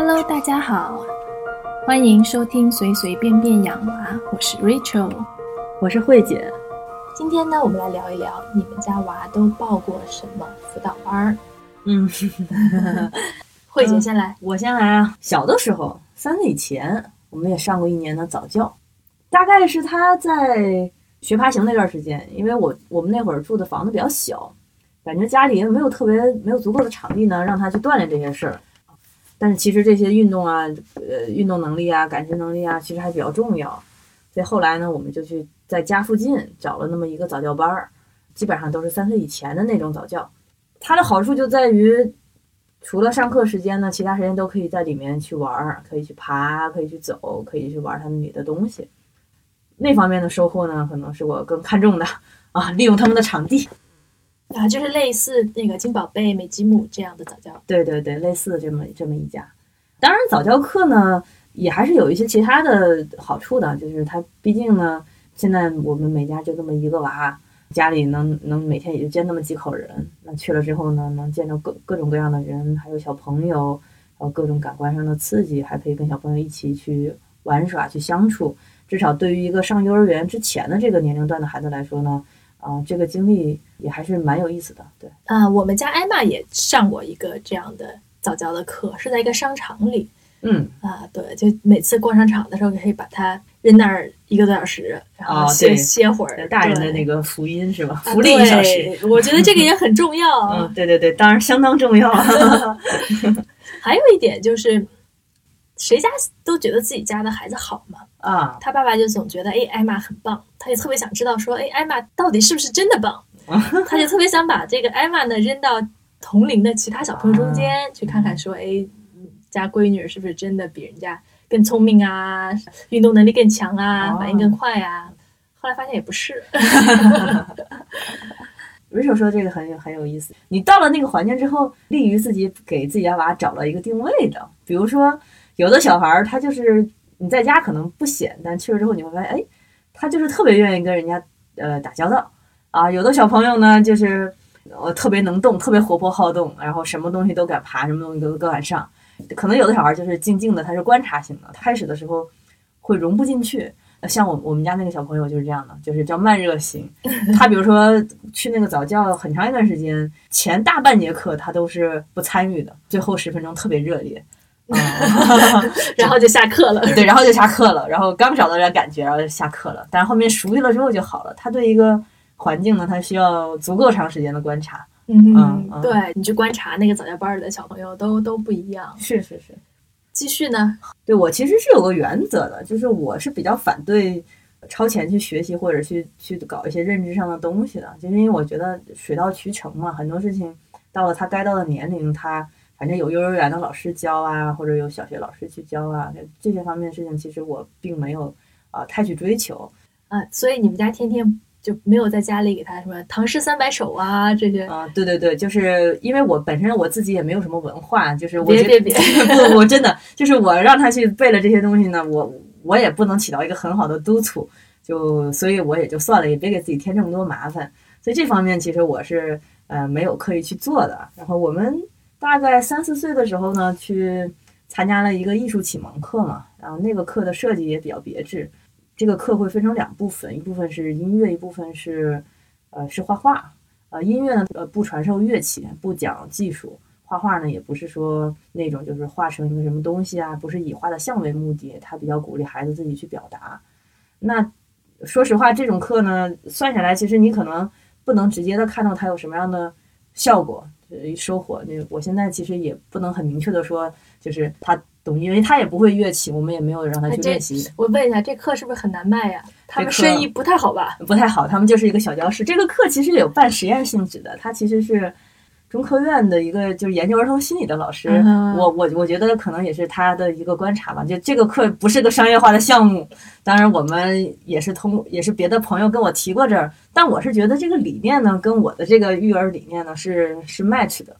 Hello，大家好，欢迎收听随随便便养娃，我是 Rachel，我是慧姐。今天呢，我们来聊一聊你们家娃都报过什么辅导班儿？嗯，慧姐先来，我先来啊。小的时候，三岁以前，我们也上过一年的早教，大概是他在学爬行那段时间，因为我我们那会儿住的房子比较小，感觉家里也没有特别没有足够的场地呢，让他去锻炼这些事儿。但是其实这些运动啊，呃，运动能力啊，感知能力啊，其实还比较重要。所以后来呢，我们就去在家附近找了那么一个早教班儿，基本上都是三岁以前的那种早教。它的好处就在于，除了上课时间呢，其他时间都可以在里面去玩儿，可以去爬，可以去走，可以去玩他们里的东西。那方面的收获呢，可能是我更看重的啊，利用他们的场地。啊，就是类似那个金宝贝、美吉姆这样的早教。对对对，类似这么这么一家。当然，早教课呢也还是有一些其他的好处的，就是它毕竟呢，现在我们每家就这么一个娃，家里能能每天也就见那么几口人。那去了之后呢，能见着各各种各样的人，还有小朋友，还有各种感官上的刺激，还可以跟小朋友一起去玩耍、去相处。至少对于一个上幼儿园之前的这个年龄段的孩子来说呢。啊，这个经历也还是蛮有意思的，对。啊，我们家艾玛也上过一个这样的早教的课，是在一个商场里。嗯。啊，对，就每次逛商场的时候，可以把它扔那儿一个多小时，然后歇歇会儿。大人的那个福音是吧？福利一小时，我觉得这个也很重要。嗯，对对对，当然相当重要。还有一点就是。谁家都觉得自己家的孩子好嘛？啊，他爸爸就总觉得，哎，艾玛很棒，他就特别想知道说，哎，艾玛到底是不是真的棒？他就特别想把这个艾玛呢扔到同龄的其他小朋友中间去看看，说，哎，家闺女是不是真的比人家更聪明啊，运动能力更强啊，反应更快啊？后来发现也不是。为什么说这个很有很有意思？你到了那个环境之后，利于自己给自己家娃找了一个定位的，比如说。有的小孩儿他就是你在家可能不显，但去了之后你会发现，哎，他就是特别愿意跟人家呃打交道啊。有的小朋友呢，就是呃特别能动，特别活泼好动，然后什么东西都敢爬，什么东西都都敢上。可能有的小孩就是静静的，他是观察型的，开始的时候会融不进去。像我我们家那个小朋友就是这样的，就是叫慢热型。他比如说去那个早教很长一段时间，前大半节课他都是不参与的，最后十分钟特别热烈。然后就下课了，对，然后就下课了，然后刚找到点感觉，然后就下课了。但是后面熟悉了之后就好了。他对一个环境呢，他需要足够长时间的观察。嗯，对你去观察那个早教班里的小朋友都都不一样。是是是，继续呢？对我其实是有个原则的，就是我是比较反对超前去学习或者去去搞一些认知上的东西的，就是因为我觉得水到渠成嘛，很多事情到了他该到的年龄，他。反正有幼儿园的老师教啊，或者有小学老师去教啊，这些方面的事情，其实我并没有啊太去追求啊。所以你们家天天就没有在家里给他什么唐诗三百首啊这些啊？对对对，就是因为我本身我自己也没有什么文化，就是别别别，不，我真的就是我让他去背了这些东西呢，我我也不能起到一个很好的督促，就所以我也就算了，也别给自己添这么多麻烦。所以这方面其实我是呃没有刻意去做的。然后我们。大概三四岁的时候呢，去参加了一个艺术启蒙课嘛，然后那个课的设计也比较别致。这个课会分成两部分，一部分是音乐，一部分是呃是画画。呃，音乐呢，呃不传授乐器，不讲技术；画画呢，也不是说那种就是画成一个什么东西啊，不是以画的像为目的，他比较鼓励孩子自己去表达。那说实话，这种课呢，算下来，其实你可能不能直接的看到它有什么样的效果。收获那，我现在其实也不能很明确的说，就是他懂，因为他也不会乐器，我们也没有让他去练习。我问一下，这课是不是很难卖呀？他们生意不太好吧？不太好，他们就是一个小教室。这个课其实有半实验性质的，它其实是。中科院的一个就是研究儿童心理的老师，我我我觉得可能也是他的一个观察吧。就这个课不是个商业化的项目，当然我们也是通也是别的朋友跟我提过这儿，但我是觉得这个理念呢跟我的这个育儿理念呢是是 match 的，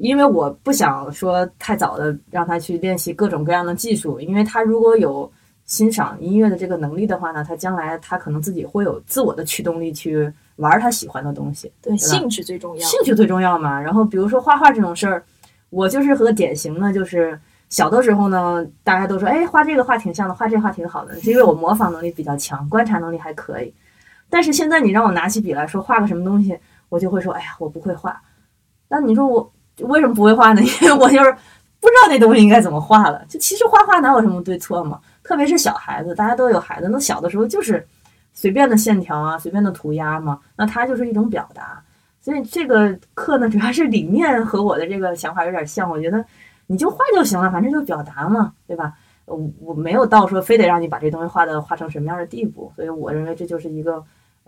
因为我不想说太早的让他去练习各种各样的技术，因为他如果有欣赏音乐的这个能力的话呢，他将来他可能自己会有自我的驱动力去。玩他喜欢的东西，对，兴趣最重要，兴趣最重要嘛。然后比如说画画这种事儿，我就是和典型的，就是小的时候呢，大家都说，哎，画这个画挺像的，画这画挺好的，是因为我模仿能力比较强，观察能力还可以。但是现在你让我拿起笔来说画个什么东西，我就会说，哎呀，我不会画。那你说我为什么不会画呢？因为我就是不知道那东西应该怎么画了。就其实画画哪有什么对错嘛？特别是小孩子，大家都有孩子，那小的时候就是随便的线条啊，随便的涂鸦嘛，那它就是一种表达。所以这个课呢，主要是理念和我的这个想法有点像，我觉得。你就画就行了，反正就表达嘛，对吧？我我没有到说非得让你把这东西画的画成什么样的地步，所以我认为这就是一个，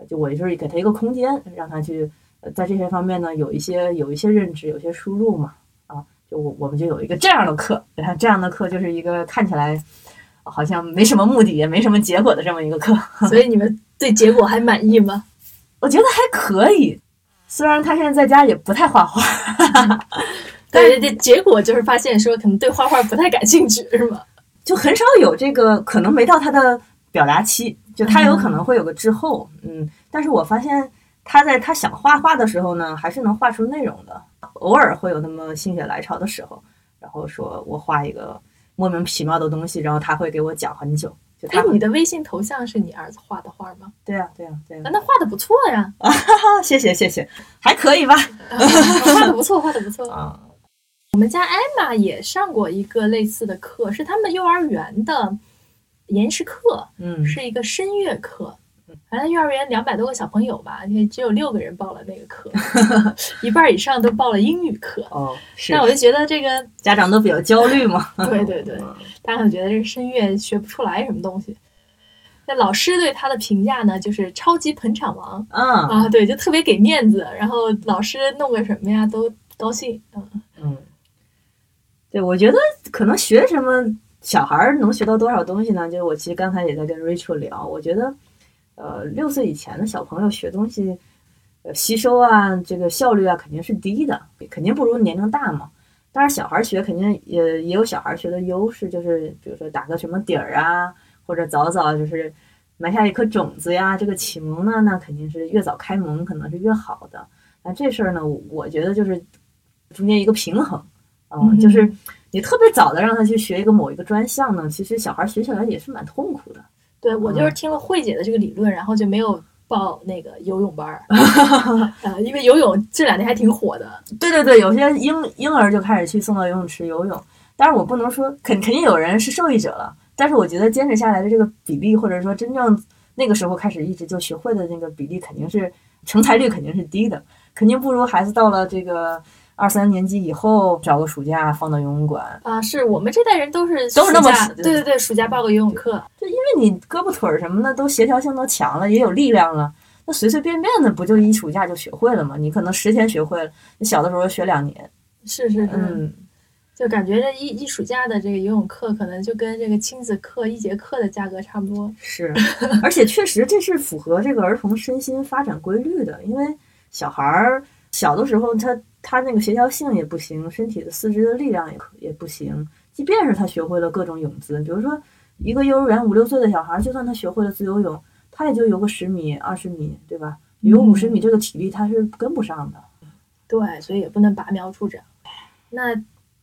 就我就是给他一个空间，让他去在这些方面呢有一些有一些认知，有些输入嘛，啊，就我我们就有一个这样的课，你看这样的课就是一个看起来好像没什么目的也没什么结果的这么一个课，所以你们对结果还满意吗？我觉得还可以，虽然他现在在家也不太画画。但是这，结果就是发现说，可能对画画不太感兴趣，是吗？就很少有这个，可能没到他的表达期，就他有可能会有个滞后，嗯。但是我发现他在他想画画的时候呢，还是能画出内容的。偶尔会有那么心血来潮的时候，然后说我画一个莫名其妙的东西，然后他会给我讲很久。哎，你的微信头像是你儿子画的画吗？对呀，对呀，对呀。那画的不错呀！啊哈哈，谢谢谢谢，还可以吧？画的不错，画的不错啊。我们家艾玛也上过一个类似的课，是他们幼儿园的延时课，嗯，是一个声乐课。反正幼儿园两百多个小朋友吧，也只有六个人报了那个课，一半以上都报了英语课。哦，是。那我就觉得这个家长都比较焦虑嘛。对对对，大家可能觉得这声乐学不出来什么东西。那老师对他的评价呢，就是超级捧场王。嗯啊，对，就特别给面子，然后老师弄个什么呀都高兴。嗯嗯。对，我觉得可能学什么，小孩儿能学到多少东西呢？就是我其实刚才也在跟 Rachel 聊，我觉得，呃，六岁以前的小朋友学东西，呃，吸收啊，这个效率啊，肯定是低的，肯定不如年龄大嘛。当然，小孩学肯定也也有小孩学的优势，就是比如说打个什么底儿啊，或者早早就是埋下一颗种子呀。这个启蒙呢，那肯定是越早开蒙可能是越好的。那这事儿呢，我觉得就是中间一个平衡。嗯，就是你特别早的让他去学一个某一个专项呢，其实小孩学起来也是蛮痛苦的。对我就是听了慧姐的这个理论，然后就没有报那个游泳班儿 呃，因为游泳这两年还挺火的。对对对，有些婴婴儿就开始去送到游泳池游泳，但是我不能说肯肯定有人是受益者了，但是我觉得坚持下来的这个比例，或者说真正那个时候开始一直就学会的那个比例，肯定是成才率肯定是低的，肯定不如孩子到了这个。二三年级以后找个暑假放到游泳馆啊，是我们这代人都是都是那么对对对，暑假报个游泳课，就因为你胳膊腿儿什么的都协调性都强了，也有力量了，那随随便便的不就一暑假就学会了吗？你可能十天学会了，你小的时候学两年，是是是，嗯，就感觉这一一暑假的这个游泳课可能就跟这个亲子课一节课的价格差不多，是，而且确实这是符合这个儿童身心发展规律的，因为小孩儿小的时候他。他那个协调性也不行，身体的四肢的力量也也不行。即便是他学会了各种泳姿，比如说一个幼儿园五六岁的小孩，就算他学会了自由泳，他也就游个十米、二十米，对吧？游五十米这个体力他是跟不上的。对，所以也不能拔苗助长。那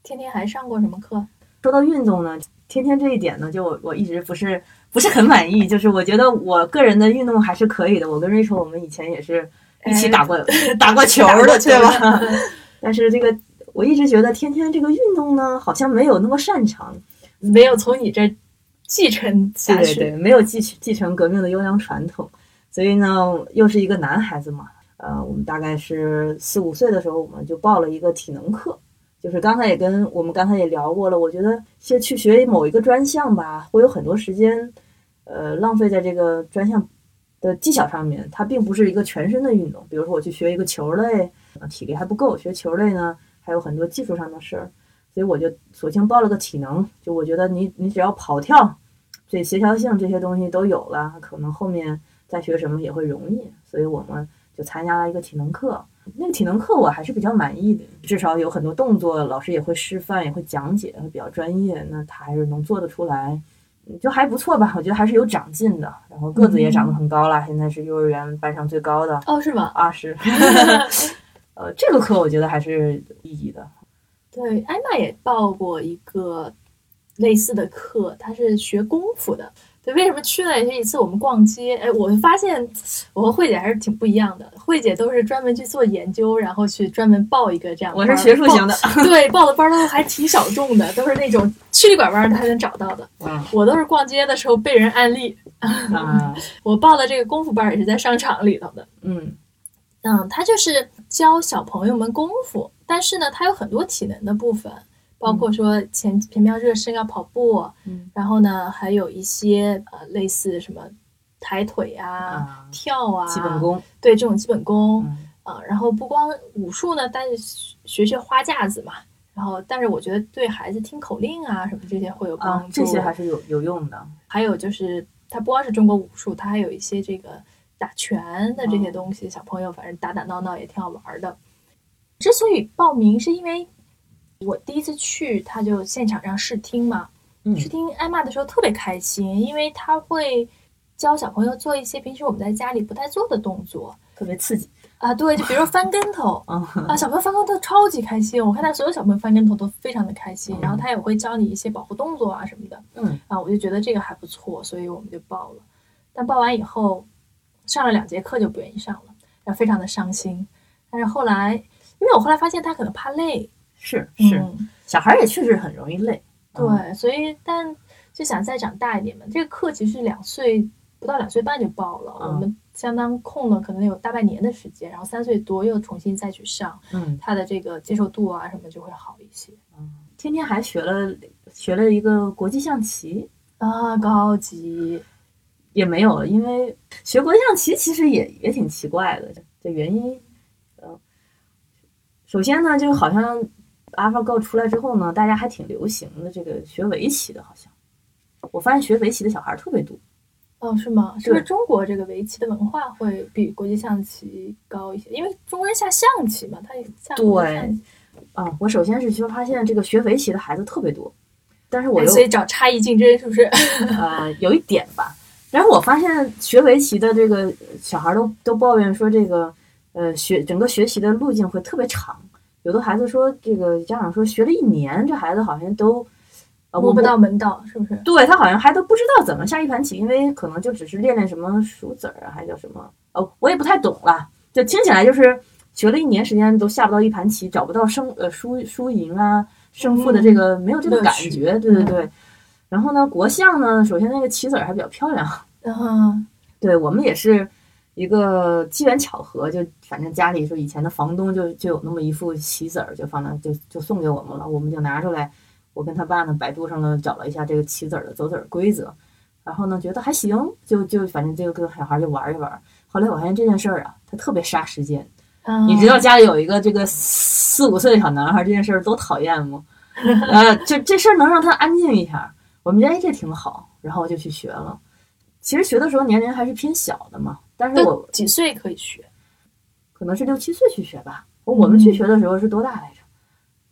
天天还上过什么课？说到运动呢，天天这一点呢，就我我一直不是不是很满意。就是我觉得我个人的运动还是可以的。我跟 Rachel 我们以前也是。一起打过 打过球的，对吧？但是这个我一直觉得天天这个运动呢，好像没有那么擅长，没有从你这继承下去，对对，没有继继承革命的优良传统。所以呢，又是一个男孩子嘛，呃，我们大概是四五岁的时候，我们就报了一个体能课。就是刚才也跟我们刚才也聊过了，我觉得先去学某一个专项吧，会有很多时间，呃，浪费在这个专项。的技巧上面，它并不是一个全身的运动。比如说，我去学一个球类，体力还不够；学球类呢，还有很多技术上的事儿。所以我就索性报了个体能。就我觉得，你你只要跑跳，这协调性这些东西都有了，可能后面再学什么也会容易。所以我们就参加了一个体能课。那个体能课我还是比较满意的，至少有很多动作，老师也会示范，也会讲解，会比较专业。那他还是能做得出来。就还不错吧，我觉得还是有长进的，然后个子也长得很高了，现在是幼儿园班上最高的。哦，是吗？啊，是。呃，这个课我觉得还是有意义的。对，艾玛也报过一个类似的课，她是学功夫的。对，为什么去呢？也是一次我们逛街，哎，我发现我和慧姐还是挺不一样的。慧姐都是专门去做研究，然后去专门报一个这样。我是学术型的，对，报的班都还挺小众的，都是那种曲里拐弯的还能找到的。嗯，我都是逛街的时候被人安利。啊，我报的这个功夫班也是在商场里头的。嗯嗯，他就是教小朋友们功夫，但是呢，他有很多体能的部分。包括说前前面热身要跑步，嗯，然后呢，还有一些呃类似什么抬腿啊、跳啊，基本功，对这种基本功嗯啊。然后不光武术呢，但是学学花架子嘛。然后，但是我觉得对孩子听口令啊什么这些会有帮助，这些还是有有用的。还有就是，它不光是中国武术，它还有一些这个打拳的这些东西，小朋友反正打打闹闹也挺好玩的。之所以报名，是因为。我第一次去，他就现场让试听嘛，嗯试听艾玛的时候特别开心，因为他会教小朋友做一些平时我们在家里不太做的动作，特别刺激啊。对，就比如说翻跟头啊，啊，小朋友翻跟头超级开心，我看他所有小朋友翻跟头都非常的开心，然后他也会教你一些保护动作啊什么的，嗯啊，我就觉得这个还不错，所以我们就报了。但报完以后，上了两节课就不愿意上了，然后非常的伤心。但是后来，因为我后来发现他可能怕累。是是，嗯、小孩也确实很容易累。对，嗯、所以但就想再长大一点嘛。这个课其实两岁不到两岁半就报了，嗯、我们相当空了可能有大半年的时间，然后三岁多又重新再去上，嗯，他的这个接受度啊什么就会好一些。嗯，天天还学了学了一个国际象棋啊，高级也没有了，因为学国际象棋其实也也挺奇怪的，这原因，呃，首先呢，就好像。AlphaGo 出来之后呢，大家还挺流行的这个学围棋的，好像我发现学围棋的小孩特别多。哦，是吗？是不是中国这个围棋的文化会比国际象棋高一些？因为中国人下象棋嘛，他也下对。啊，我首先是就发现这个学围棋的孩子特别多，但是我又所以找差异竞争是不是？呃，有一点吧。然后我发现学围棋的这个小孩都都抱怨说，这个呃学整个学习的路径会特别长。有的孩子说，这个家长说学了一年，这孩子好像都呃摸不到门道，是不是？对他好像还都不知道怎么下一盘棋，因为可能就只是练练什么数子儿啊，还叫什么哦，我也不太懂了。就听起来就是学了一年时间都下不到一盘棋，找不到胜呃输输赢啊胜负的这个、嗯、没有这个感觉，对对对。然后呢，国象呢，首先那个棋子儿还比较漂亮，嗯，对我们也是。一个机缘巧合，就反正家里说以前的房东就就有那么一副棋子儿，就放那就就送给我们了，我们就拿出来，我跟他爸呢百度上呢找了一下这个棋子儿的走子儿规则，然后呢觉得还行，就就反正就跟小孩就玩一玩。后来我发现这件事儿啊，他特别杀时间。嗯、你知道家里有一个这个四五岁的小男孩，这件事儿多讨厌吗？呃，就这事儿能让他安静一下，我们觉得哎这挺好，然后我就去学了。其实学的时候年龄还是偏小的嘛。但是我几岁可以学？可能是六七岁去学吧。我们去学的时候是多大来着？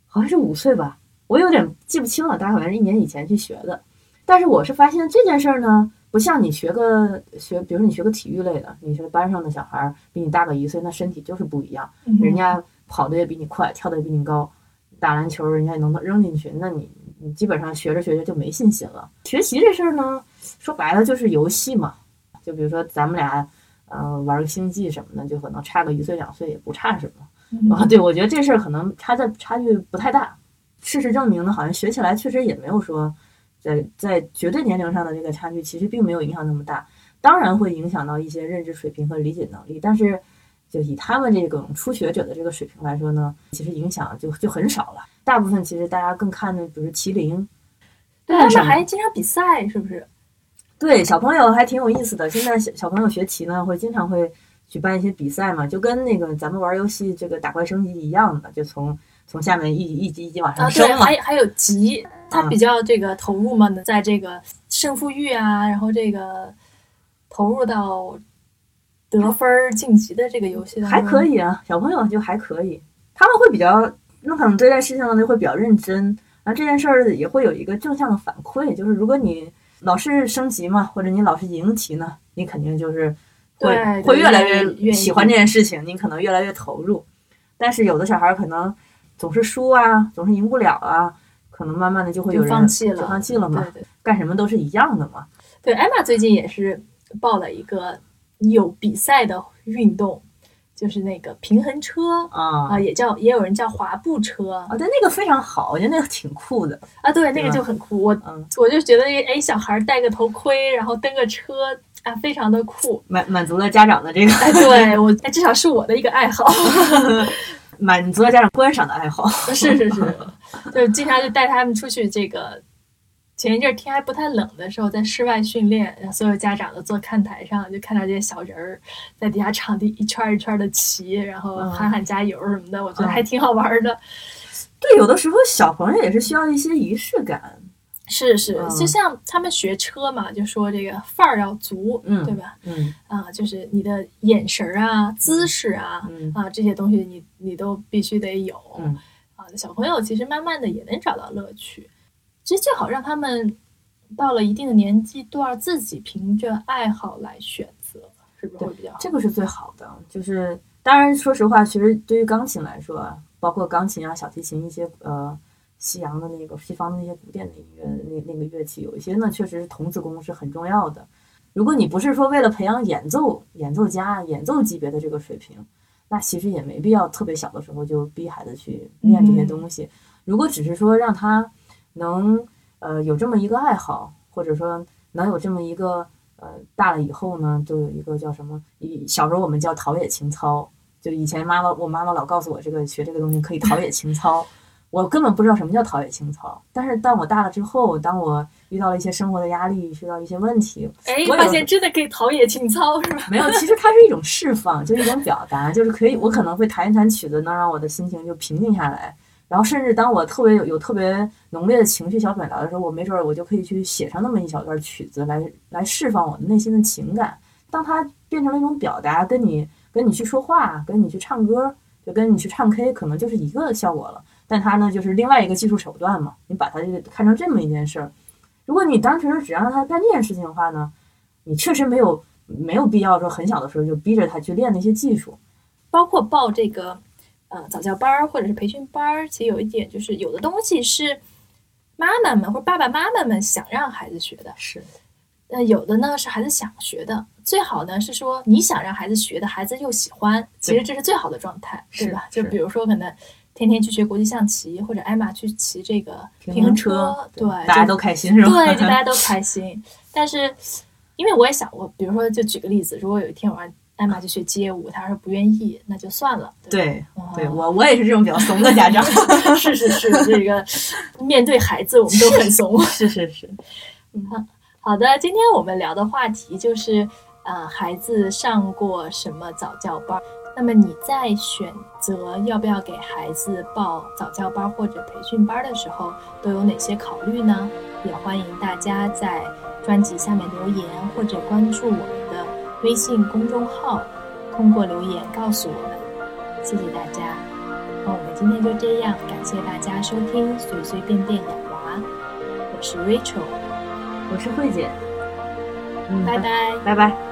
好像是五岁吧，我有点记不清了。大概好像是一年以前去学的。但是我是发现这件事儿呢，不像你学个学，比如说你学个体育类的，你学班上的小孩比你大个一岁，那身体就是不一样。嗯、人家跑的也比你快，跳的也比你高，打篮球人家也能扔进去，那你你基本上学着学着就没信心了。学习这事儿呢，说白了就是游戏嘛。就比如说咱们俩。呃，玩个星际什么的，就可能差个一岁两岁也不差什么。嗯、啊，对，我觉得这事儿可能差在差距不太大。事实证明呢，好像学起来确实也没有说在在绝对年龄上的这个差距，其实并没有影响那么大。当然会影响到一些认知水平和理解能力，但是就以他们这种初学者的这个水平来说呢，其实影响就就很少了。大部分其实大家更看的，比如麒麟，对他们还经常比赛，是不是？对，小朋友还挺有意思的。现在小小朋友学棋呢，会经常会举办一些比赛嘛，就跟那个咱们玩游戏这个打怪升级一样的，就从从下面一一级一级往上升嘛。啊、对，还还有级，他比较这个投入嘛，嗯、在这个胜负欲啊，然后这个投入到得分晋级的这个游戏还可以啊，小朋友就还可以，他们会比较，那可能对待事情呢就会比较认真，然后这件事儿也会有一个正向的反馈，就是如果你。老是升级嘛，或者你老是赢棋呢，你肯定就是会会越来越喜欢这件事情，你可能越来越投入。但是有的小孩可能总是输啊，总是赢不了啊，可能慢慢的就会有人放弃了，就放弃了嘛，对对干什么都是一样的嘛。对，艾玛最近也是报了一个有比赛的运动，就是那个平衡车啊啊，也叫也有人叫滑步车啊，但，那个非常好，我觉得那个挺酷的啊，对，那个就很酷。我嗯，我就觉得，哎，小孩戴个头盔，然后蹬个车啊，非常的酷，满满足了家长的这个，哎，对我，哎，至少是我的一个爱好。满足了家长观赏的爱好。是是是，就经常就带他们出去。这个前一阵天还不太冷的时候，在室外训练，然后所有家长都坐看台上，就看到这些小人儿在底下场地一圈一圈的骑，然后喊喊加油什么的，我觉得还挺好玩的。对，有的时候小朋友也是需要一些仪式感。是是，就像他们学车嘛，就说这个范儿要足，嗯，对吧？嗯啊，就是你的眼神啊、姿势啊，嗯啊这些东西你你都必须得有。嗯啊，小朋友其实慢慢的也能找到乐趣。其实最好让他们到了一定的年纪段，自己凭着爱好来选择，是不是会比较好？这个是最好的。就是当然，说实话，其实对于钢琴来说，包括钢琴啊、小提琴一些呃。西洋的那个西方的那些古典的音乐，那那个乐器有一些呢，确实是童子功是很重要的。如果你不是说为了培养演奏演奏家、演奏级别的这个水平，那其实也没必要特别小的时候就逼孩子去练这些东西。如果只是说让他能呃有这么一个爱好，或者说能有这么一个呃大了以后呢，就有一个叫什么？以小时候我们叫陶冶情操，就以前妈妈我妈妈老告诉我，这个学这个东西可以陶冶情操。我根本不知道什么叫陶冶情操，但是当我大了之后，当我遇到了一些生活的压力，遇到一些问题，哎，发现真的可以陶冶情操，是吧？没有，其实它是一种释放，就是一种表达，就是可以，我可能会弹一弹曲子，能让我的心情就平静下来。然后，甚至当我特别有有特别浓烈的情绪想表达的时候，我没准儿我就可以去写上那么一小段曲子来来释放我的内心的情感。当它变成了一种表达，跟你跟你去说话，跟你去唱歌，就跟你去唱 K，可能就是一个效果了。但它呢，就是另外一个技术手段嘛。你把它这个看成这么一件事儿，如果你单纯只让他干这件事情的话呢，你确实没有没有必要说很小的时候就逼着他去练那些技术，包括报这个呃早教班儿或者是培训班儿。其实有一点就是，有的东西是妈妈们或者爸爸妈妈们想让孩子学的，是。那，有的呢是孩子想学的，最好呢是说你想让孩子学的，孩子又喜欢，其实这是最好的状态，对吧？就比如说可能。天天去学国际象棋，或者艾玛去骑这个平衡车，对，大家都开心是吧？对，就大家都开心。但是，因为我也想过，比如说，就举个例子，如果有一天晚上艾玛就学街舞，他要是不愿意，那就算了。对，对我我也是这种比较怂的家长。是是是，这个 面对孩子，我们都很怂。是是是。嗯，好的，今天我们聊的话题就是，呃，孩子上过什么早教班？那么你在选择要不要给孩子报早教班或者培训班的时候，都有哪些考虑呢？也欢迎大家在专辑下面留言，或者关注我们的微信公众号，通过留言告诉我们。谢谢大家。那我们今天就这样，感谢大家收听《随随便便养娃》，我是 Rachel，我是慧姐，嗯，拜拜，拜拜。